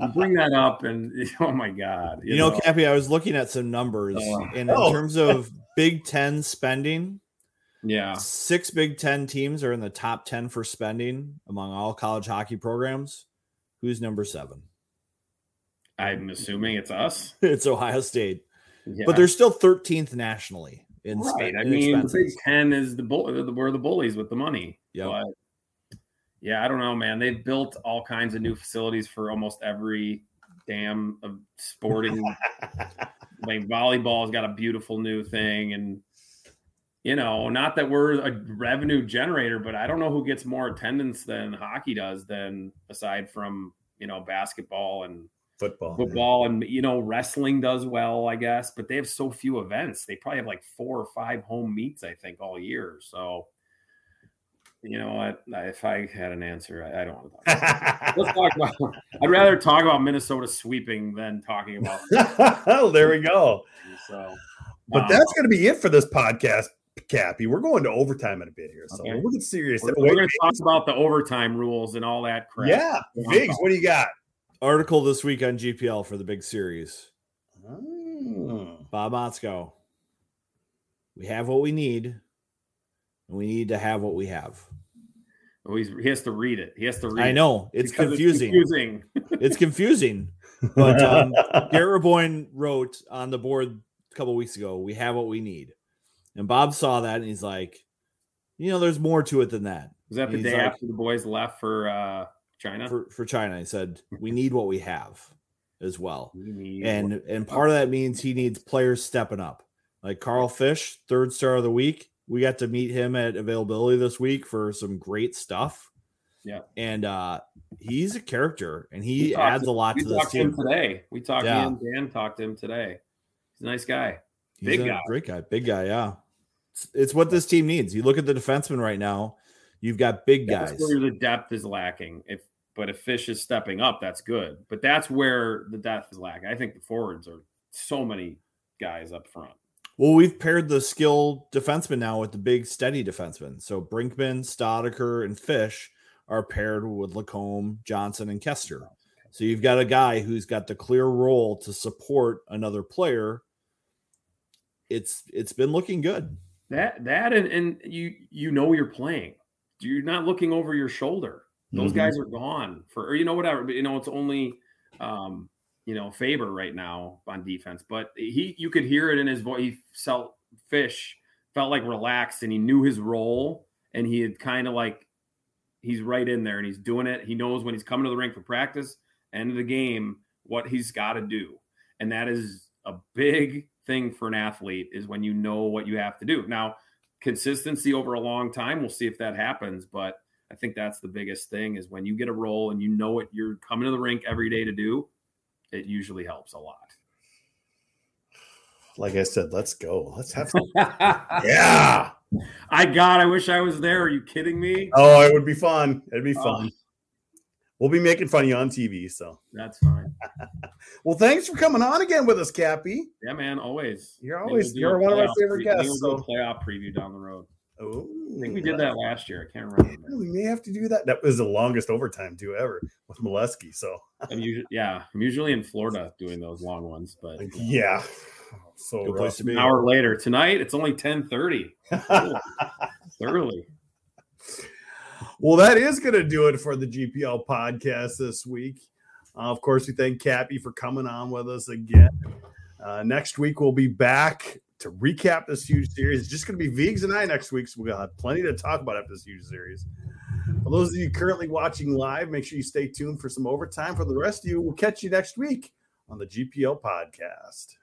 you bring that up, and <laughs> oh my god, You, know, Cappy, I was looking at some numbers, Oh. and in Oh. terms of Big Ten spending, yeah, six Big Ten teams are in the top 10 for spending among all college hockey programs. Who's number seven? I'm assuming it's us. <laughs> It's Ohio State, Yeah. but they're still 13th nationally in, right. spend, I mean, the Big. Ten is the bull. We're the bullies with the money. Yep. Yeah, I don't know, man. They've built all kinds of new facilities for almost every damn of sporting. <laughs> like volleyball's got a beautiful new thing, and you know, not that we're a revenue generator, but I don't know who gets more attendance than hockey does. Than aside from you know basketball and Football. football and you know wrestling does well i guess but they have so few events they probably have like four or five home meets i think all year so you know what if i had an answer i, I don't want to talk about let's <laughs> talk about i'd rather talk about minnesota sweeping than talking about <laughs> oh, there we go. <laughs> so But um, that's going to be it for this podcast, Cappy. We're going to overtime in a bit here, so Okay. we'll get serious. we're, Wait, going to talk about the overtime rules and all that crap yeah, Viggs, what do you got? Article this week on GPL for the big series. Oh. Bob Motzko. We have what we need, and we need to have what we have. Oh, he's he has to read it. He has to read. I know it's confusing. It's confusing. It's <laughs> confusing. But <laughs> um, Garrett Boyne wrote on the board a couple weeks ago, "We have what we need," and Bob saw that and he's like, "You know, there's more to it than that." Was that the day like- after the boys left for uh China? For for China, he said, "We need what we have as well." We and and part of that means he needs players stepping up like carl fish third star of the week we got to meet him at availability this week for some great stuff Yeah. and uh he's a character and he adds to- a lot to this talked to him team today. We talked Yeah. to him. Dan talked to him today. He's a nice guy. he's big a guy. great guy big guy yeah it's, it's what this team needs you look at the defensemen right now you've got big guys That's where the depth is lacking. If but if Fish is stepping up, that's good. But that's where the depth is lacking. I think the forwards are so many guys up front. Well, we've paired the skill defenseman now with the big steady defenseman. So Brinkman, Stodiker, and Fish are paired with Lacombe, Johnson, and Koster. So you've got a guy who's got the clear role to support another player. It's it's been looking good. That that and, and you you know you're playing. You're not looking over your shoulder. Those Mhm. guys are gone for or you know whatever. But you know it's only um you know Faber right now on defense. But he you could hear it in his voice. He felt fish felt like relaxed and he knew his role and he had kind of like he's right in there and he's doing it. He knows when he's coming to the rink for practice, end of the game, what he's got to do. And that is a big thing for an athlete is when you know what you have to do. Now, consistency over a long time, we'll see if that happens, but I think that's the biggest thing is when you get a role and you know what you're coming to the rink every day to do, it usually helps a lot. Like I said, let's go. Let's have some. <laughs> yeah. I God, I wish I was there. Are you kidding me? Oh, it would be fun. It'd be Oh. fun. We'll be making fun of you on TV. So, That's fine. <laughs> well, thanks for coming on again with us, Cappy. Yeah, man. Always. You're always- you're one of my favorite guests, We'll so- playoff preview down the road. Oh, I think we did that last year. I can't remember. We may have to do that. That was the longest overtime too ever with Molesky. So, I'm usually, yeah, I'm usually in Florida doing those long ones, but yeah. So Good place to be. an hour later tonight, it's only 10:30. rough. It's early. Well, that is going to do it for the GPL podcast this week. Uh, of course, we thank Cappy for coming on with us again. Uh, next week, we'll be back to recap this huge series. It's just going to be Vigs and I next week, so we'll have plenty to talk about after this huge series. For those of you currently watching live, make sure you stay tuned for some overtime. For the rest of you, we'll catch you next week on the GPL podcast.